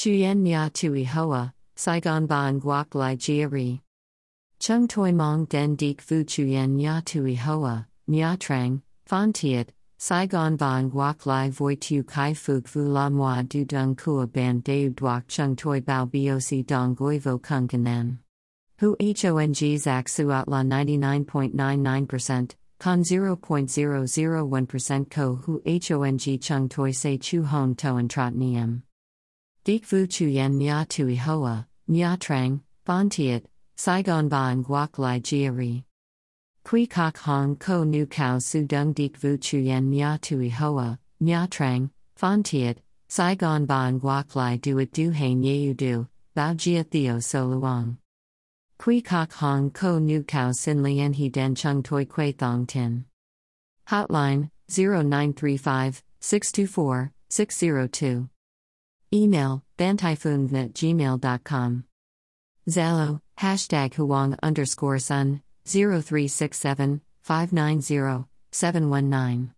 Chuyen Nya Tui Hoa, Saigon Ban Guak Lai Jiari. Chung Toi Mong Den Dik Fu Chuyen Nya Tui Hoa, Nya Trang, Phan Tiet, Saigon Ban Guak Lai Voi Tu Kai Fuk Vu La Moi Du Dung Kua Ban Deu Duak Chung Toi Bao Boc Dong Goi Vo Kung Kanan. Hu Hong Zak Suat La 99.99%, Con 0.001% Ko Hu Hong Chung Toi Se Chu Hong Toan Trot Niem. Dik Vu Chu Yen Nya Tui Hoa, Nya Trang, Bon Tiet, Saigon Ban Guak Lai Jiari. Kui Kok Hong Ko Nu Kao Su Dung Dik Vu Chu Yen Nya Tui Hoa, Nya Trang, Phan Tiet, Saigon Ban Guak Lai Duat Du Hain Yeu Du, Bao Jia Theo So Luang. Kui Kok Hong Ko Nu Kao Sin Lien He Den Chung Toi Quay Thong Tin. Hotline 0935 624 602. Email bantyphoon at gmail.com. Zalo, hashtag Huang underscore sun, 0367 590 719.